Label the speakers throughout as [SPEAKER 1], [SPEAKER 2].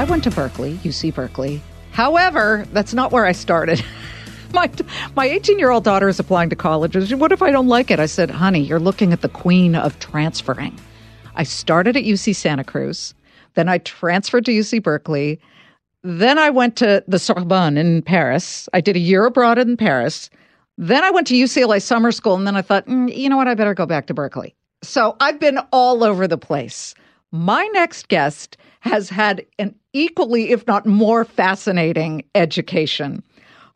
[SPEAKER 1] I went to Berkeley, UC Berkeley. However, that's not where I started. my my 18 year old daughter is applying to colleges. What if I don't like it? I said, honey, you're looking at the queen of transferring. I started at UC Santa Cruz, then I transferred to UC Berkeley. Then I went to the Sorbonne in Paris. I did a year abroad in Paris. Then I went to UCLA summer school, and then I thought, mm, you know what, I better go back to Berkeley. So I've been all over the place. My next guest has had an equally, if not more fascinating education.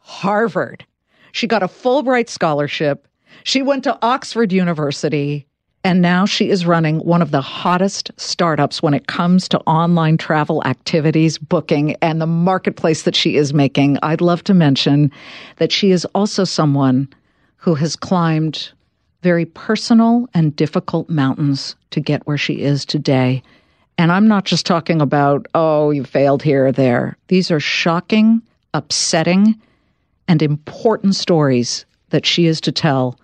[SPEAKER 1] Harvard. She got a Fulbright scholarship. She went to Oxford University. And now she is running one of the hottest startups when it comes to online travel activities, booking, and the marketplace that she is making. I'd love to mention that she is also someone who has climbed very personal and difficult mountains to get where she is today. And I'm not just talking about, oh, you failed here or there. These are shocking, upsetting, and important stories that she is to tell.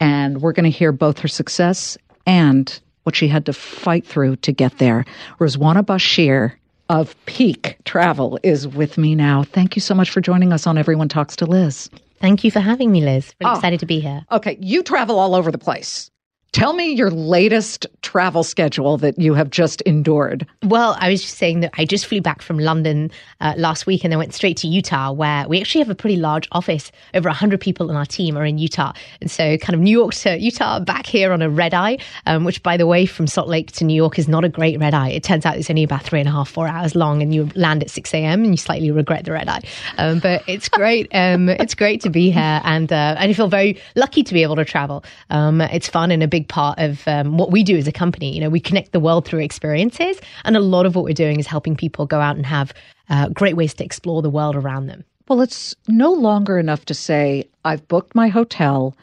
[SPEAKER 1] And we're going to hear both her success and what she had to fight through to get there. Ruzwana Bashir of Peek Travel is with me now. Thank you so much for joining us on Everyone Talks to Liz.
[SPEAKER 2] Thank you for having me, Liz. Really oh, excited to be here.
[SPEAKER 1] Okay, you travel all over the place. Tell me your latest travel schedule that you have just endured.
[SPEAKER 2] Well, I was just saying that I just flew back from London uh, last week and I went straight to Utah, where we actually have a pretty large office. Over 100 people in our team are in Utah. And so, kind of New York to Utah, back here on a red eye, um, which, by the way, from Salt Lake to New York is not a great red eye. It turns out it's only about three and a half, four hours long, and you land at 6 a.m. and you slightly regret the red eye. Um, but it's great. Um, it's great to be here. And, uh, and I feel very lucky to be able to travel. Um, it's fun and a big part of um, what we do as a company. You know, we connect the world through experiences, and a lot of what we're doing is helping people go out and have uh, great ways to explore the world around them.
[SPEAKER 1] Well, it's no longer enough to say, I've booked my hotel,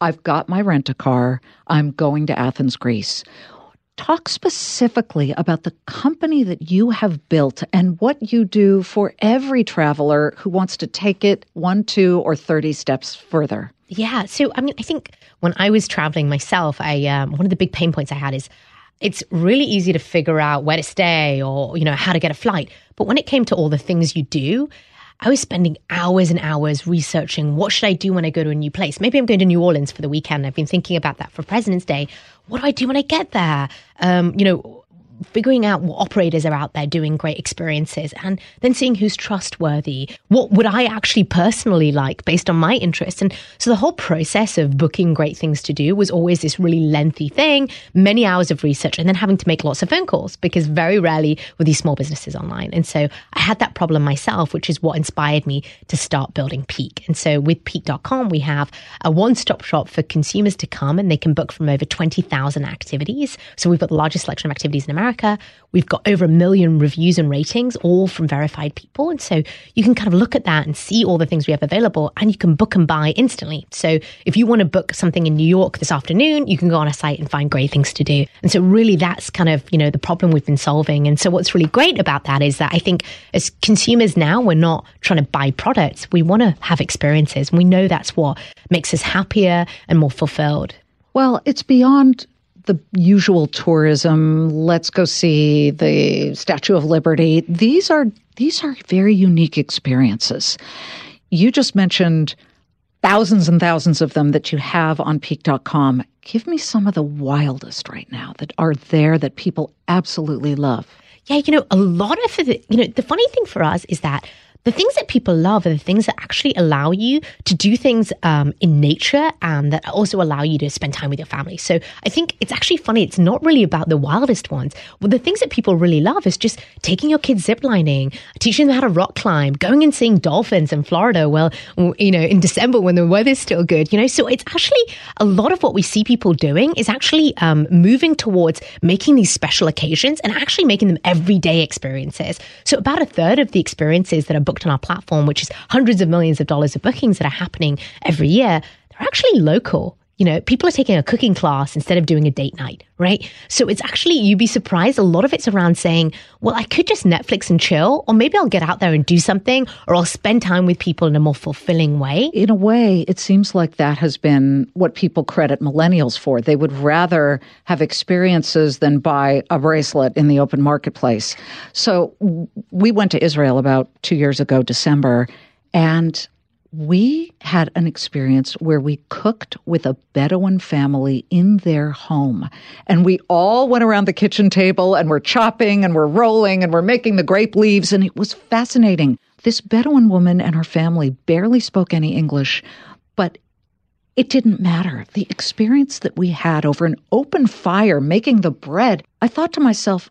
[SPEAKER 1] I've got my rent a car, I'm going to Athens, Greece. Talk specifically about the company that you have built and what you do for every traveler who wants to take it one, two, or 30 steps further.
[SPEAKER 2] Yeah. So, I mean, I think when I was traveling myself, I um, one of the big pain points I had is it's really easy to figure out where to stay or you know how to get a flight. But when it came to all the things you do, I was spending hours and hours researching what should I do when I go to a new place. Maybe I'm going to New Orleans for the weekend. I've been thinking about that for President's Day. What do I do when I get there? Um, you know, figuring out what operators are out there doing great experiences and then seeing who's trustworthy. What would I actually personally like based on my interests? And so the whole process of booking great things to do was always this really lengthy thing, many hours of research, and then having to make lots of phone calls because very rarely were these small businesses online. And so I had that problem myself, which is what inspired me to start building Peek. And so with peek.com, we have a one stop shop for consumers to come and they can book from over 20,000 activities. So we've got the largest selection of activities in America. America. We've got over a million reviews and ratings, all from verified people. And so you can kind of look at that and see all the things we have available and you can book and buy instantly. So if you want to book something in New York this afternoon, you can go on a site and find great things to do. And so really that's kind of, you know, the problem we've been solving. And so what's really great about that is that I think as consumers now, we're not trying to buy products. We want to have experiences. And we know that's what makes us happier and more fulfilled.
[SPEAKER 1] Well, it's beyond the usual tourism. Let's go see the Statue of Liberty. These are these are very unique experiences. You just mentioned thousands and thousands of them that you have on peek.com. Give me some of the wildest right now that are there that people absolutely love.
[SPEAKER 2] Yeah, you know, a lot of the, you know, the funny thing for us is that the things that people love are the things that actually allow you to do things um, in nature and that also allow you to spend time with your family. So I think it's actually funny. It's not really about the wildest ones. Well, the things that people really love is just taking your kids ziplining, teaching them how to rock climb, going and seeing dolphins in Florida. Well, you know, in December when the weather's still good, you know. So it's actually a lot of what we see people doing is actually um, moving towards making these special occasions and actually making them everyday experiences. So about a third of the experiences that are booked on our platform, which is hundreds of millions of dollars of bookings that are happening every year, they're actually local. You know, people are taking a cooking class instead of doing a date night, right? So it's actually, you'd be surprised. A lot of it's around saying, well, I could just Netflix and chill, or maybe I'll get out there and do something, or I'll spend time with people in a more fulfilling way.
[SPEAKER 1] In a way, it seems like that has been what people credit millennials for. They would rather have experiences than buy a bracelet in the open marketplace. So we went to Israel about two years ago, December, and we had an experience where we cooked with a Bedouin family in their home. And we all went around the kitchen table and we're chopping and we're rolling and we're making the grape leaves. And it was fascinating. This Bedouin woman and her family barely spoke any English, but it didn't matter. The experience that we had over an open fire making the bread, I thought to myself,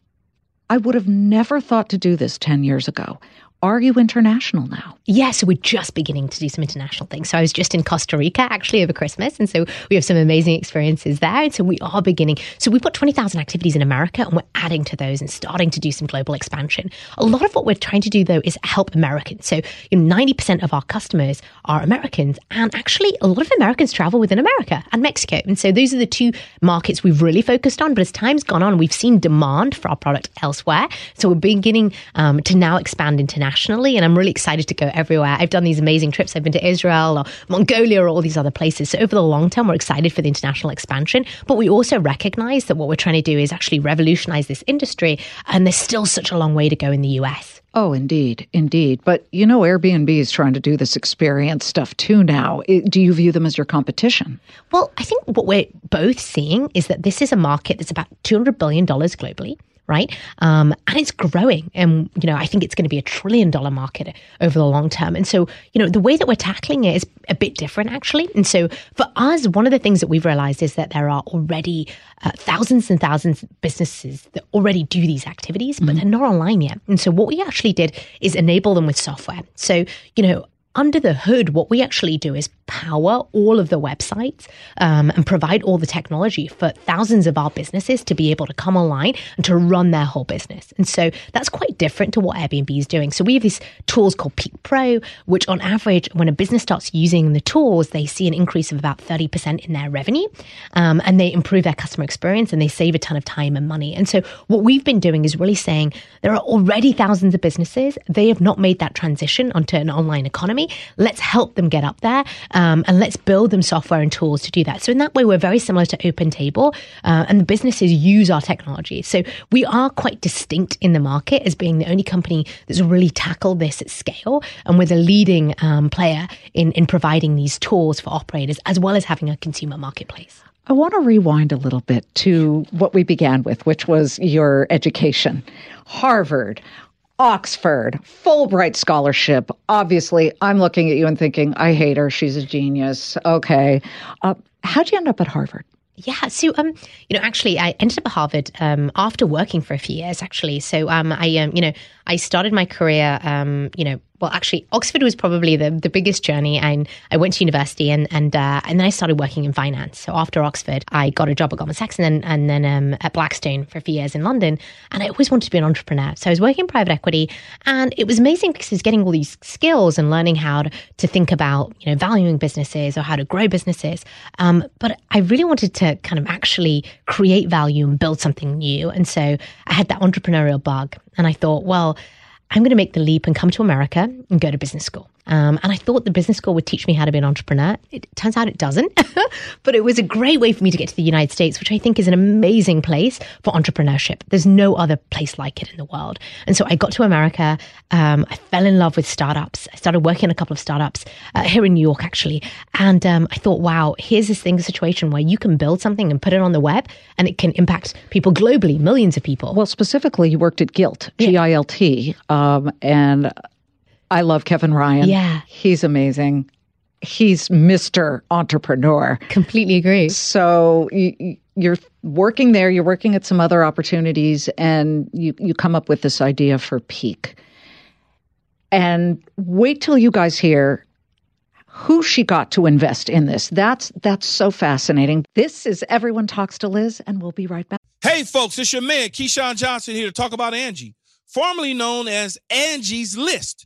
[SPEAKER 1] I would have never thought to do this 10 years ago are you international now?
[SPEAKER 2] Yeah, so we're just beginning to do some international things. So I was just in Costa Rica actually over Christmas. And so we have some amazing experiences there. And so we are beginning. So we've got 20,000 activities in America and we're adding to those and starting to do some global expansion. A lot of what we're trying to do though is help Americans. So you know, 90% of our customers are Americans. And actually, a lot of Americans travel within America and Mexico. And so those are the two markets we've really focused on. But as time's gone on, we've seen demand for our product elsewhere. So we're beginning um, to now expand internationally internationally, and I'm really excited to go everywhere. I've done these amazing trips. I've been to Israel or Mongolia or all these other places. So over the long term, we're excited for the international expansion, but we also recognize that what we're trying to do is actually revolutionize this industry, and there's still such a long way to go in the US.
[SPEAKER 1] Oh, indeed, indeed. But you know, Airbnb is trying to do this experience stuff too now. Do you view them as your competition?
[SPEAKER 2] Well, I think what we're both seeing is that this is a market that's about $200 billion globally right? Um, and it's growing. And, you know, I think it's going to be a trillion dollar market over the long term. And so, you know, the way that we're tackling it is a bit different, actually. And so for us, one of the things that we've realized is that there are already uh, thousands and thousands of businesses that already do these activities, but mm-hmm. they're not online yet. And so what we actually did is enable them with software. So, you know, under the hood, what we actually do is power all of the websites um, and provide all the technology for thousands of our businesses to be able to come online and to run their whole business. And so that's quite different to what Airbnb is doing. So we have these tools called Peek Pro, which on average, when a business starts using the tools, they see an increase of about 30% in their revenue um, and they improve their customer experience and they save a ton of time and money. And so what we've been doing is really saying there are already thousands of businesses. They have not made that transition onto an online economy Let's help them get up there um, and let's build them software and tools to do that. So in that way, we're very similar to OpenTable uh, and the businesses use our technology. So we are quite distinct in the market as being the only company that's really tackled this at scale. And we're the leading um, player in, in providing these tools for operators as well as having a consumer marketplace.
[SPEAKER 1] I want to rewind a little bit to what we began with, which was your education. Harvard, Oxford, Fulbright scholarship. Obviously, I'm looking at you and thinking, I hate her. She's a genius. Okay. Uh, how'd you end up at Harvard?
[SPEAKER 2] Yeah, so um, you know, actually, I ended up at Harvard um after working for a few years, actually. So um, I um, you know, I started my career um, you know, well, actually, Oxford was probably the, the biggest journey. And I went to university and and uh, and then I started working in finance. So after Oxford, I got a job at Goldman Sachs and then and then um, at Blackstone for a few years in London. And I always wanted to be an entrepreneur. So I was working in private equity, and it was amazing because I was getting all these skills and learning how to, to think about you know valuing businesses or how to grow businesses. Um, but I really wanted to kind of actually create value and build something new. And so I had that entrepreneurial bug, and I thought, well I'm going to make the leap and come to America and go to business school. Um, and I thought the business school would teach me how to be an entrepreneur. It turns out it doesn't, but it was a great way for me to get to the United States, which I think is an amazing place for entrepreneurship. There's no other place like it in the world. And so I got to America. Um, I fell in love with startups. I started working in a couple of startups uh, here in New York, actually. And um, I thought, wow, here's this thing, situation where you can build something and put it on the web and it can impact people globally, millions of people.
[SPEAKER 1] Well, specifically, you worked at Gilt, G I L T. Um, and I love Kevin Ryan.
[SPEAKER 2] Yeah.
[SPEAKER 1] He's amazing. He's Mr. Entrepreneur.
[SPEAKER 2] Completely agree.
[SPEAKER 1] So you, you're working there, you're working at some other opportunities, and you, you come up with this idea for Peek. And wait till you guys hear who she got to invest in this. That's that's so fascinating. This is Everyone Talks to Liz, and we'll be right back.
[SPEAKER 3] Hey folks, it's your man Keyshawn Johnson here to talk about Angie, formerly known as Angie's List,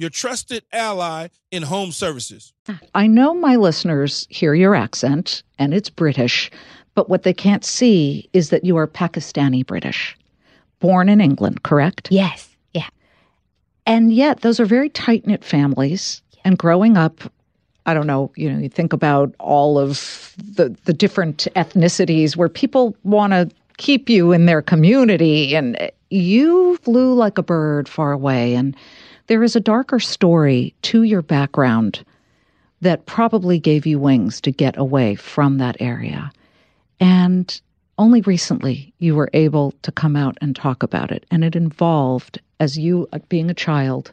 [SPEAKER 3] your trusted ally in home services.
[SPEAKER 1] I know my listeners hear your accent and it's British, but what they can't see is that you are Pakistani British, born in England, correct?
[SPEAKER 2] Yes. Yeah.
[SPEAKER 1] And yet, those are very tight knit families. And growing up, I don't know, you know, you think about all of the, the different ethnicities where people want to keep you in their community, and you flew like a bird far away. And there is a darker story to your background that probably gave you wings to get away from that area. And only recently you were able to come out and talk about it. And it involved, as you uh, being a child,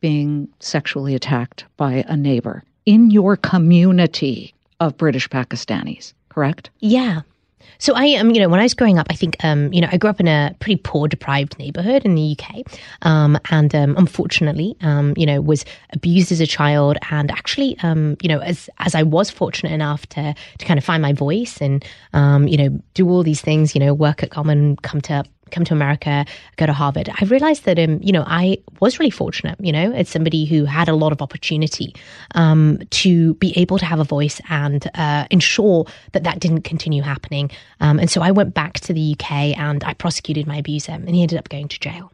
[SPEAKER 1] being sexually attacked by a neighbor in your community of British Pakistanis, correct?
[SPEAKER 2] Yeah. So I um, you know, when I was growing up, I think um, you know, I grew up in a pretty poor, deprived neighborhood in the UK, um, and um, unfortunately, um, you know, was abused as a child, and actually, um, you know, as as I was fortunate enough to to kind of find my voice and um, you know, do all these things, you know, work at Goldman, come to come to America, go to Harvard, I realized that, um, you know, I was really fortunate, you know, as somebody who had a lot of opportunity um, to be able to have a voice and uh, ensure that that didn't continue happening. Um, and so I went back to the UK and I prosecuted my abuser, and he ended up going to jail.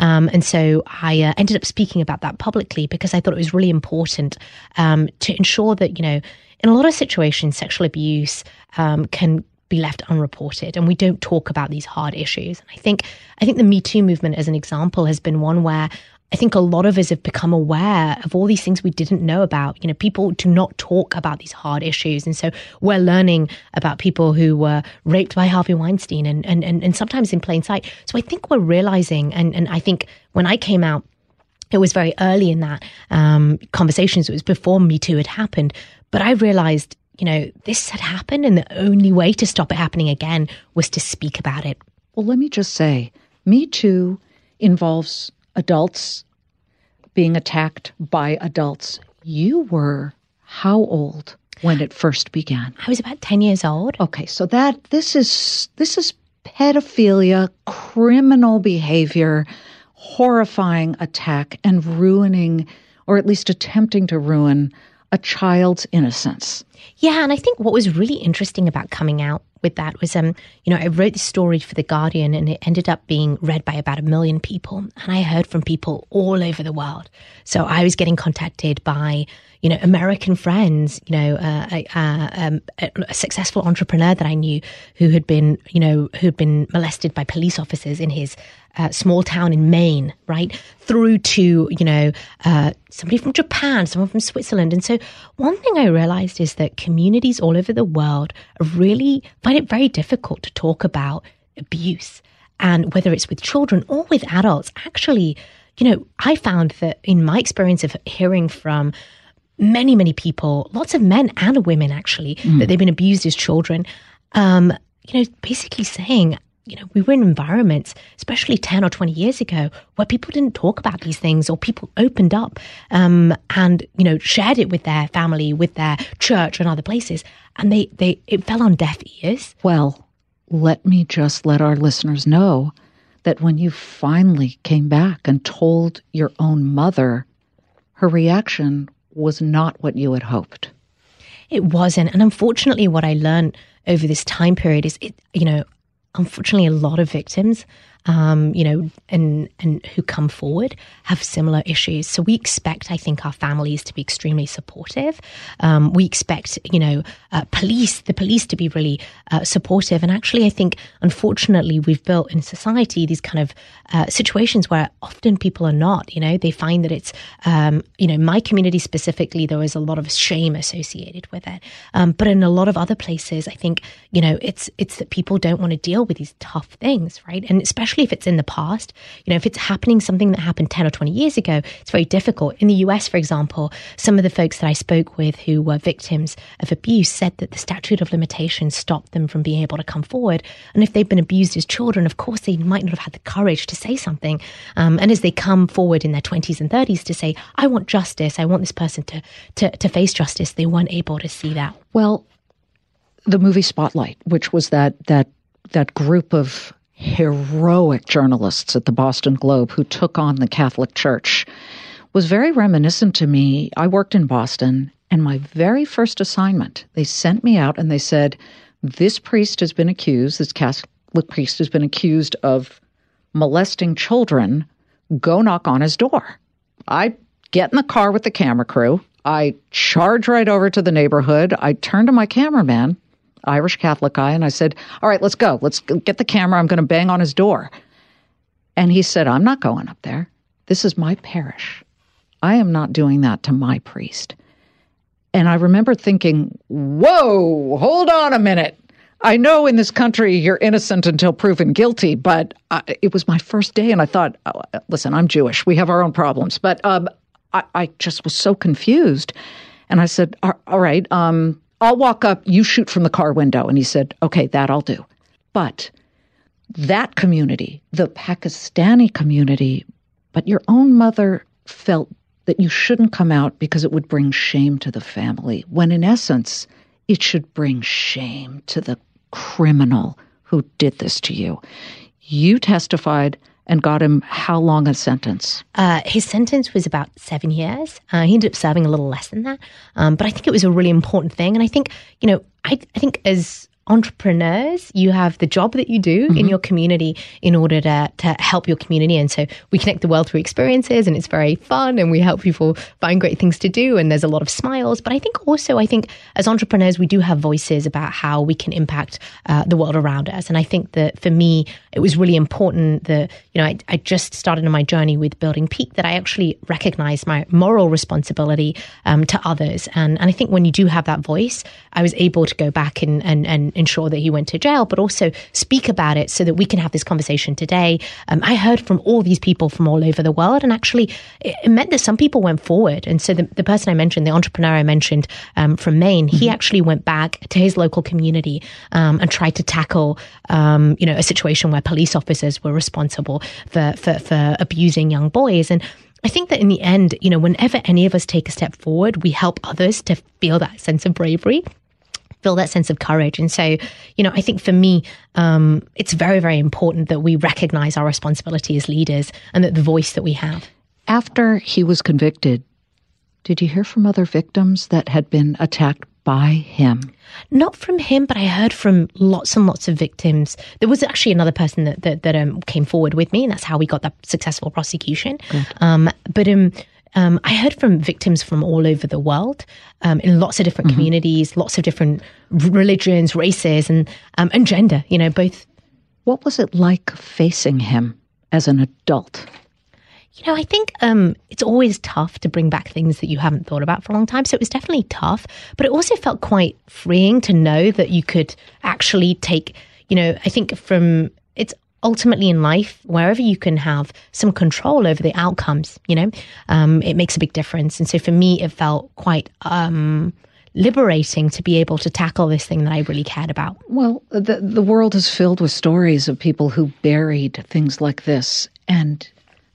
[SPEAKER 2] Um, and so I uh, ended up speaking about that publicly because I thought it was really important um, to ensure that, you know, in a lot of situations, sexual abuse um, can be left unreported and we don't talk about these hard issues. And I think I think the Me Too movement as an example has been one where I think a lot of us have become aware of all these things we didn't know about. You know, people do not talk about these hard issues. And so we're learning about people who were raped by Harvey Weinstein and, and, and, and sometimes in plain sight. So I think we're realizing, and, and I think when I came out, it was very early in that um, conversations. It was before Me Too had happened. But I realized you know, this had happened, and the only way to stop it happening again was to speak about it.
[SPEAKER 1] Well, let me just say, Me Too involves adults being attacked by adults. You were how old when it first began?
[SPEAKER 2] I was about 10 years old.
[SPEAKER 1] Okay, so that this is this is pedophilia, criminal behavior, horrifying attack and ruining or at least attempting to ruin a child's innocence.
[SPEAKER 2] Yeah, and I think what was really interesting about coming out with that was, um, you know, I wrote this story for the Guardian, and it ended up being read by about a million people, and I heard from people all over the world. So I was getting contacted by, you know, American friends, you know, uh, a, um, a, a, successful entrepreneur that I knew who had been, you know, who had been molested by police officers in his uh, small town in Maine, right? Through to, you know, uh, somebody from Japan, someone from Switzerland. And so one thing I realized is that communities all over the world really find it very difficult to talk about abuse. And whether it's with children or with adults, actually, you know, I found that in my experience of hearing from many, many people, lots of men and women actually, mm. that they've been abused as children, um, you know, basically saying, you know, we were in environments, especially 10 or 20 years ago, where people didn't talk about these things or people opened up um, and, you know, shared it with their family, with their church and other places. And they, they, it fell on deaf ears.
[SPEAKER 1] Well, let me just let our listeners know that when you finally came back and told your own mother, her reaction was not what you had hoped.
[SPEAKER 2] It wasn't. And unfortunately, what I learned over this time period is it, you know, unfortunately, a lot of victims um, you know, and and who come forward have similar issues. So we expect, I think, our families to be extremely supportive. Um, we expect, you know, uh, police, the police to be really uh, supportive. And actually, I think, unfortunately, we've built in society these kind of uh, situations where often people are not. You know, they find that it's, um, you know, my community specifically, there is a lot of shame associated with it. Um, but in a lot of other places, I think, you know, it's it's that people don't want to deal with these tough things, right? And especially especially if it's in the past. You know, if it's happening something that happened 10 or 20 years ago, it's very difficult. In the US, for example, some of the folks that I spoke with who were victims of abuse said that the statute of limitations stopped them from being able to come forward. And if they've been abused as children, of course, they might not have had the courage to say something. Um, and as they come forward in their 20s and 30s to say, I want justice, I want this person to, to, to face justice, they weren't able to see that.
[SPEAKER 1] Well, the movie Spotlight, which was that that that group of heroic journalists at the Boston Globe who took on the Catholic Church was very reminiscent to me. I worked in Boston, and my very first assignment, they sent me out and they said, This priest has been accused, this Catholic priest has been accused of molesting children. Go knock on his door. I get in the car with the camera crew. I charge right over to the neighborhood. I turn to my cameraman Irish Catholic guy, and I said, All right, let's go. Let's get the camera. I'm going to bang on his door. And he said, I'm not going up there. This is my parish. I am not doing that to my priest. And I remember thinking, Whoa, hold on a minute. I know in this country you're innocent until proven guilty, but I, it was my first day, and I thought, oh, listen, I'm Jewish. We have our own problems. But um, I, I, just was so confused. And I said, all right, um, I'll walk up, you shoot from the car window. And he said, okay, that I'll do. But that community, the Pakistani community, but your own mother felt that you shouldn't come out because it would bring shame to the family, when in essence, it should bring shame to the criminal who did this to you. You testified and got him how long a sentence?
[SPEAKER 2] Uh, his sentence was about seven years. Uh, he ended up serving a little less than that. Um, but I think it was a really important thing. And I think, you know, I, I think as entrepreneurs, you have the job that you do mm-hmm. in your community in order to, to help your community. And so we connect the world through experiences and it's very fun and we help people find great things to do and there's a lot of smiles. But I think also, I think as entrepreneurs, we do have voices about how we can impact uh, the world around us. And I think that for me, it was really important that, you know, I, I just started on my journey with building Peek that I actually recognize my moral responsibility um, to others. And, and I think when you do have that voice, I was able to go back and, and, and ensure that he went to jail, but also speak about it so that we can have this conversation today. Um, I heard from all these people from all over the world, and actually, it, it meant that some people went forward. And so the, the person I mentioned, the entrepreneur I mentioned um, from Maine, mm-hmm. he actually went back to his local community um, and tried to tackle, um, you know, a situation where police officers were responsible for, for, for abusing young boys. And I think that in the end, you know, whenever any of us take a step forward, we help others to feel that sense of bravery feel that sense of courage. And so, you know, I think for me, um, it's very, very important that we recognize our responsibility as leaders and that the voice that we have.
[SPEAKER 1] After he was convicted, did you hear from other victims that had been attacked by him?
[SPEAKER 2] Not from him, but I heard from lots and lots of victims. There was actually another person that that, that um, came forward with me, and that's how we got that successful prosecution. Um, but um, um, I heard from victims from all over the world, um, in lots of different mm-hmm. communities, lots of different religions, races, and um, and gender. You know, both.
[SPEAKER 1] What was it like facing him as an adult?
[SPEAKER 2] You know, I think um, it's always tough to bring back things that you haven't thought about for a long time. So it was definitely tough, but it also felt quite freeing to know that you could actually take, you know, I think from ultimately in life, wherever you can have some control over the outcomes, you know, um, it makes a big difference. And so for me, it felt quite um, liberating to be able to tackle this thing that I really cared about.
[SPEAKER 1] Well, the the world is filled with stories of people who buried things like this, and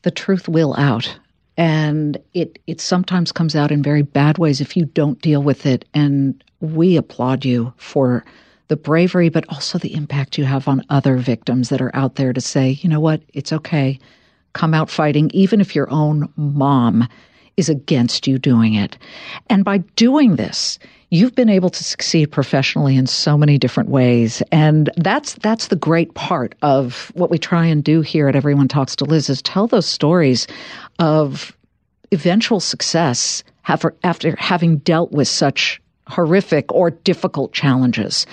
[SPEAKER 1] the truth will out. And it, it sometimes comes out in very bad ways if you don't deal with it. And we applaud you for the bravery, but also the impact you have on other victims that are out there to say, you know what, it's okay. Come out fighting, even if your own mom is against you doing it. And by doing this, you've been able to succeed professionally in so many different ways and that's that's the great part of what we try and do here at everyone talks to liz is tell those stories of eventual success after having dealt with such horrific or difficult challenges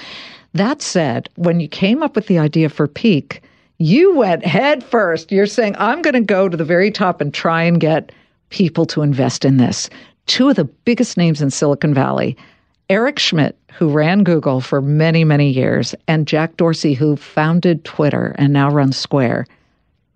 [SPEAKER 1] that said when you came up with the idea for peek you went head first you're saying i'm going to go to the very top and try and get people to invest in this two of the biggest names in silicon valley Eric Schmidt, who ran Google for many, many years, and Jack Dorsey, who founded Twitter and now runs Square,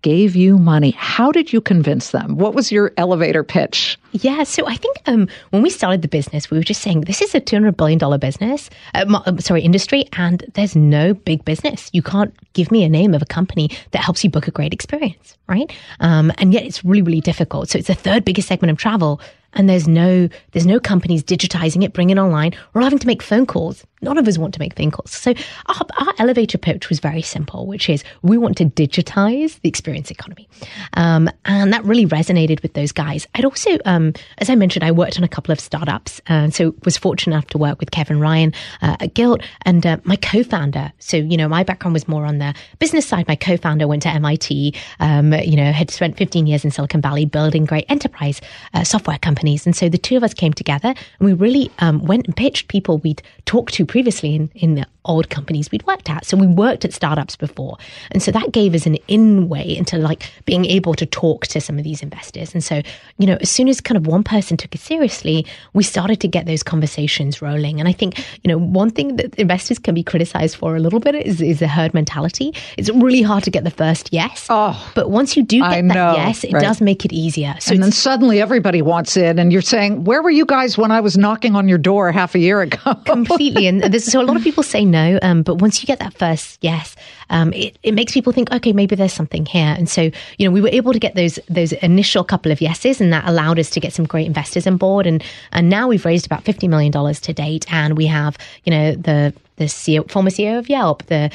[SPEAKER 1] gave you money. How did you convince them? What was your elevator pitch?
[SPEAKER 2] Yeah, so I think um, when we started the business, we were just saying this is a two hundred billion dollar business, uh, uh, sorry, industry, and there's no big business. You can't give me a name of a company that helps you book a great experience, right? Um, and yet it's really, really difficult. So it's the third biggest segment of travel and there's no there's no companies digitizing it, bringing it online, or having to make phone calls. None of us want to make phone calls. So our, our elevator pitch was very simple, which is we want to digitize the experience economy, um, and that really resonated with those guys. I'd also, um, as I mentioned, I worked on a couple of startups, uh, so was fortunate enough to work with Kevin Ryan uh, at Gilt and uh, my co-founder. So you know, my background was more on the business side. My co-founder went to MIT. Um, you know, had spent 15 years in Silicon Valley building great enterprise uh, software companies companies. And so the two of us came together and we really um, went and pitched people we'd talked to previously in, in the old companies we'd worked at. So we worked at startups before. And so that gave us an in way into like being able to talk to some of these investors. And so, you know, as soon as kind of one person took it seriously, we started to get those conversations rolling. And I think, you know, one thing that investors can be criticized for a little bit is, is the herd mentality. It's really hard to get the first yes.
[SPEAKER 1] Oh,
[SPEAKER 2] but once you do get that yes, it right. does make it easier.
[SPEAKER 1] So and then suddenly everybody wants in and you're saying, where were you guys when I was knocking on your door half a year ago?
[SPEAKER 2] Completely. And this, so a lot of people say no, um, but once you get that first yes, um, it, it makes people think, okay, maybe there's something here. And so, you know, we were able to get those those initial couple of yeses, and that allowed us to get some great investors on board. And and now we've raised about fifty million dollars to date, and we have, you know, the the CEO, former CEO of Yelp, the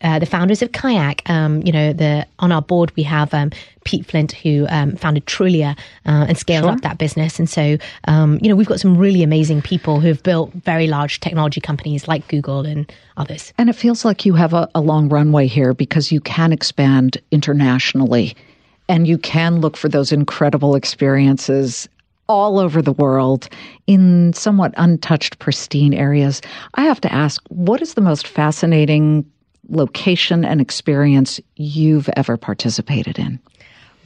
[SPEAKER 2] uh, the founders of Kayak. Um, you know, the on our board we have um, Pete Flint, who um, founded Trulia uh, and scaled sure. up that business. And so, um, you know, we've got some really amazing people who have built very large technology companies like Google and others.
[SPEAKER 1] And it feels like you have a, a long runway here because you can expand internationally and you can look for those incredible experiences all over the world in somewhat untouched, pristine areas. I have to ask, what is the most fascinating location and experience you've ever participated in?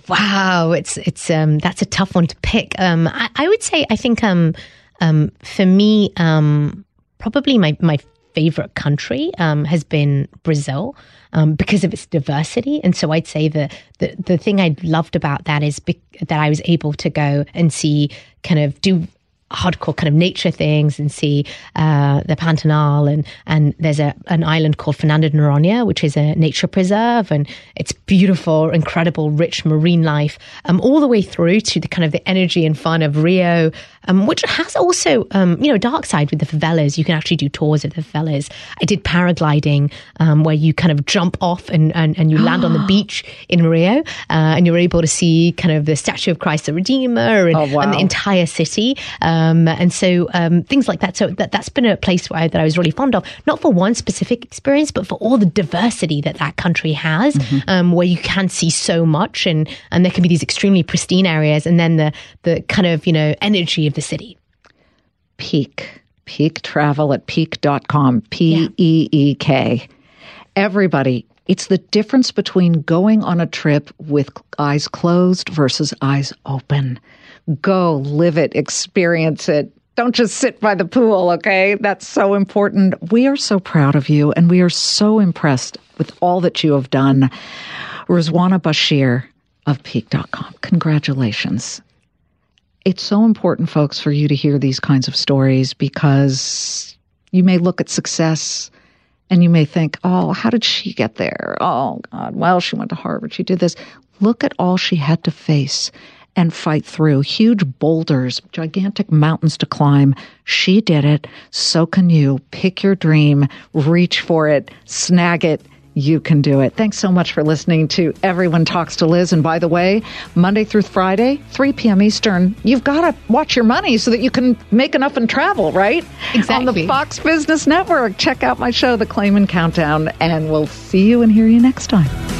[SPEAKER 2] Wow, it's it's um that's a tough one to pick. Um, I, I would say I think um um for me um probably my my favorite country um, has been Brazil um, because of its diversity. And so I'd say that the, the thing I loved about that is be- that I was able to go and see kind of do hardcore kind of nature things and see uh, the Pantanal and and there's a an island called Fernando de Noronha which is a nature preserve and it's beautiful incredible rich marine life um, all the way through to the kind of the energy and fun of Rio um, which has also um, you know dark side with the favelas you can actually do tours of the favelas I did paragliding um, where you kind of jump off and and, and you land on the beach in Rio uh, and you're able to see kind of the statue of Christ the Redeemer and, oh, wow. and the entire city uh, Um, and so um, things like that. So that, that's been a place where, that I was really fond of, not for one specific experience, but for all the diversity that that country has, mm-hmm. um, where you can see so much and, and there can be these extremely pristine areas and then the, the kind of, you know, energy of the city.
[SPEAKER 1] Peek peek travel at peek.com. P E E K. Everybody, it's the difference between going on a trip with eyes closed versus eyes open. Go, live it, experience it. Don't just sit by the pool, okay? That's so important. We are so proud of you and we are so impressed with all that you have done. Ruzwana Bashir of Peek.com. Congratulations. It's so important, folks, for you to hear these kinds of stories because you may look at success and you may think, oh, how did she get there? Oh, God, well, she went to Harvard. She did this. Look at all she had to face and fight through huge boulders, gigantic mountains to climb. She did it. So can you. Pick your dream, reach for it, snag it, you can do it. Thanks so much for listening to Everyone Talks to Liz. And by the way, Monday through Friday, 3 p.m. Eastern, you've got to watch your money so that you can make enough and travel, right?
[SPEAKER 2] Exactly.
[SPEAKER 1] On the Fox Business Network. Check out my show, The Claman Countdown, and we'll see you and hear you next time.